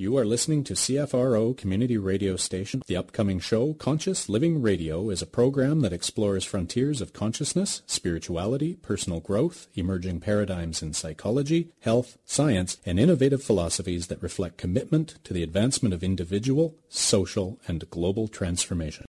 You are listening to CFRO Community Radio Station. The upcoming show, Conscious Living Radio, is a program that explores frontiers of consciousness, spirituality, personal growth, emerging paradigms in psychology, health, science, and innovative philosophies that reflect commitment to the advancement of individual, social, and global transformation.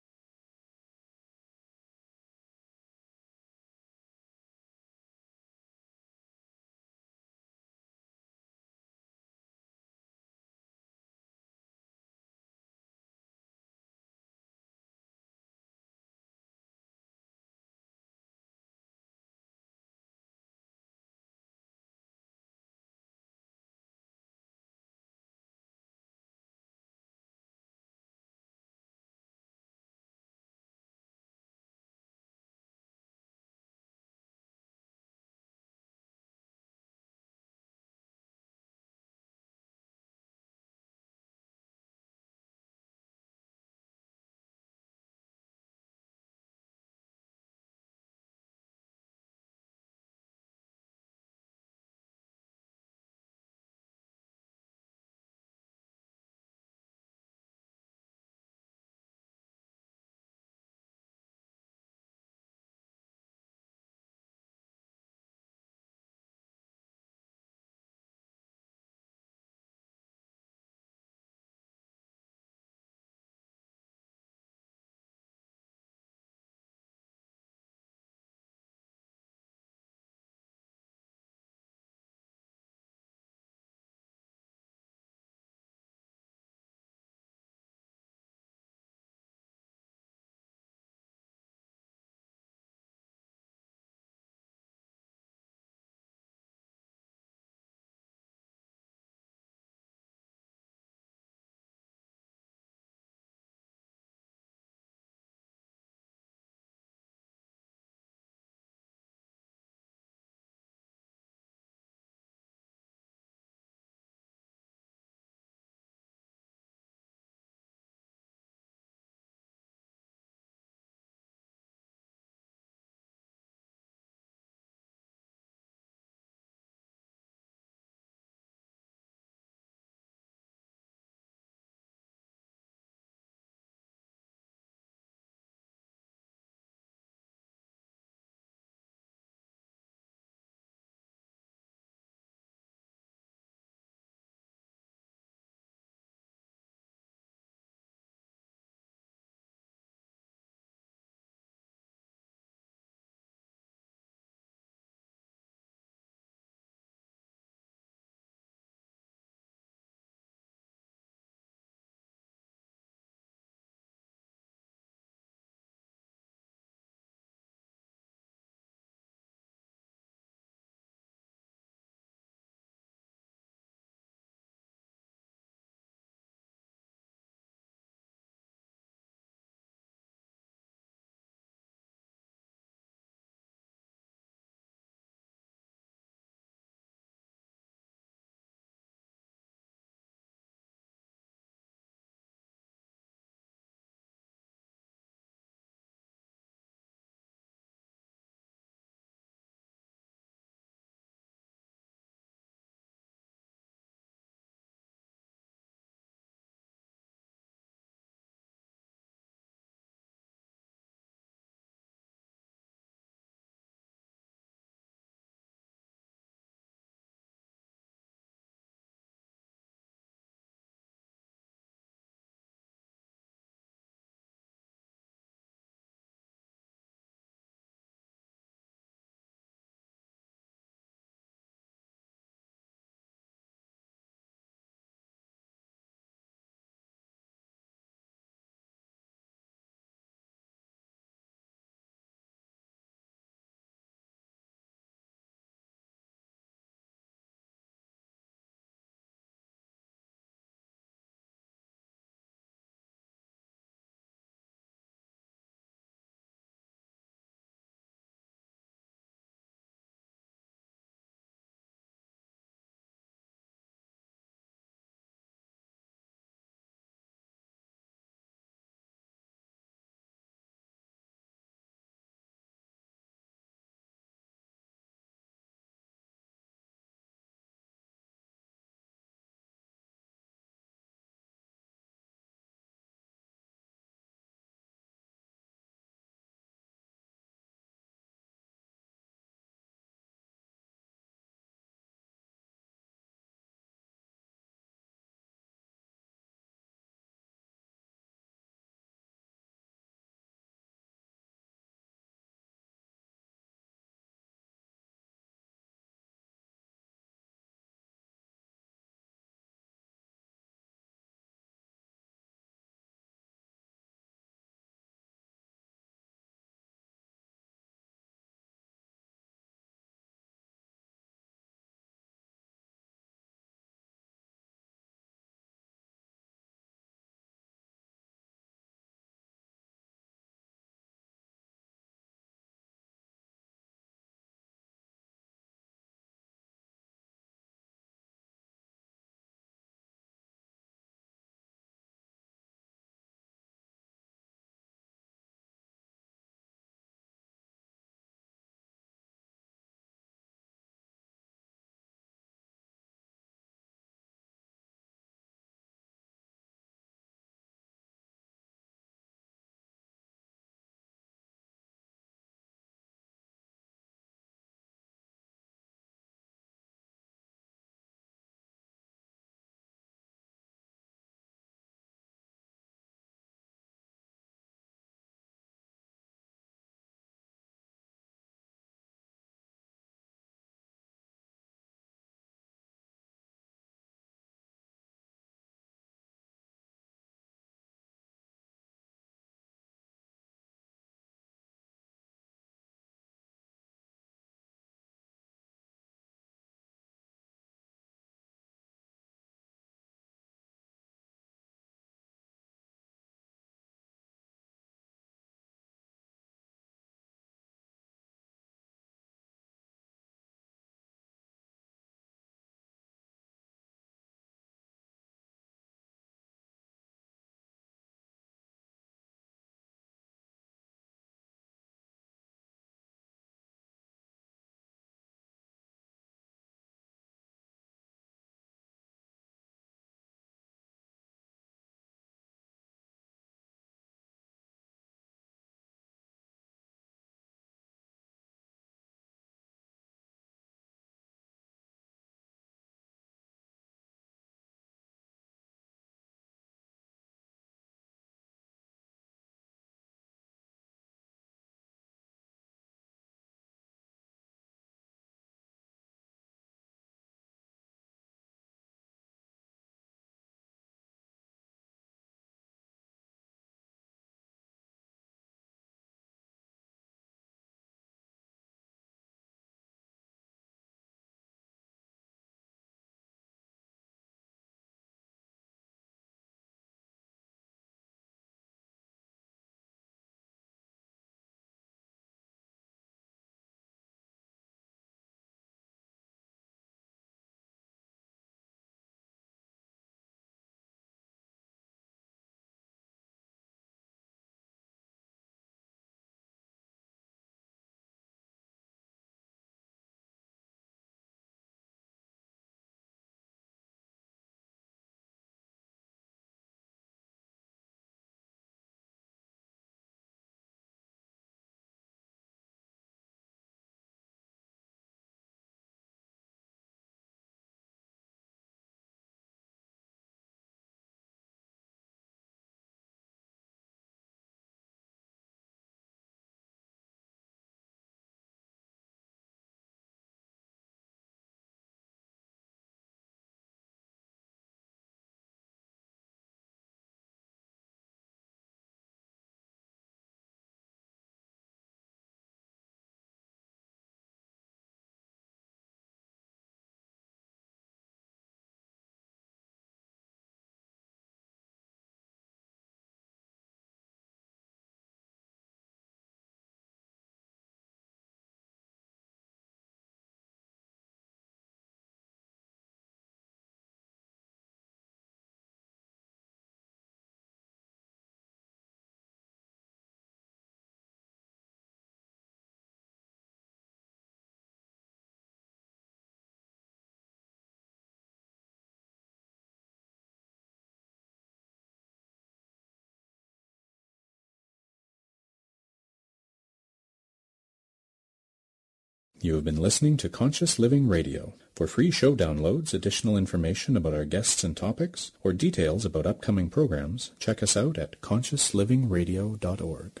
You have been listening to Conscious Living Radio. For free show downloads, additional information about our guests and topics, or details about upcoming programs, check us out at consciousliving.radio.org.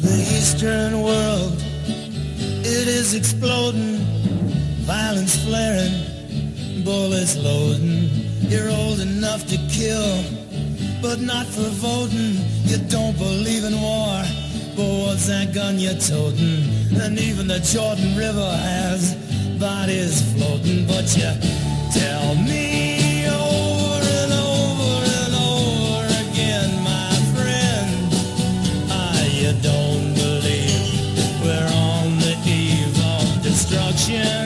The Eastern world, it is bullets loading. You're old enough to kill, but not for voting. You don't believe in war, but what's that gun you're toting? And even the Jordan River has bodies floating, but you tell me over and over and over again, my friend, you don't believe we're on the eve of destruction.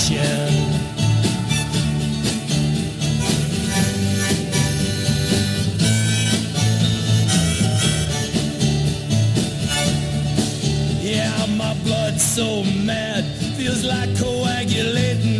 destruction. Yeah, my blood's so mad, feels like coagulating.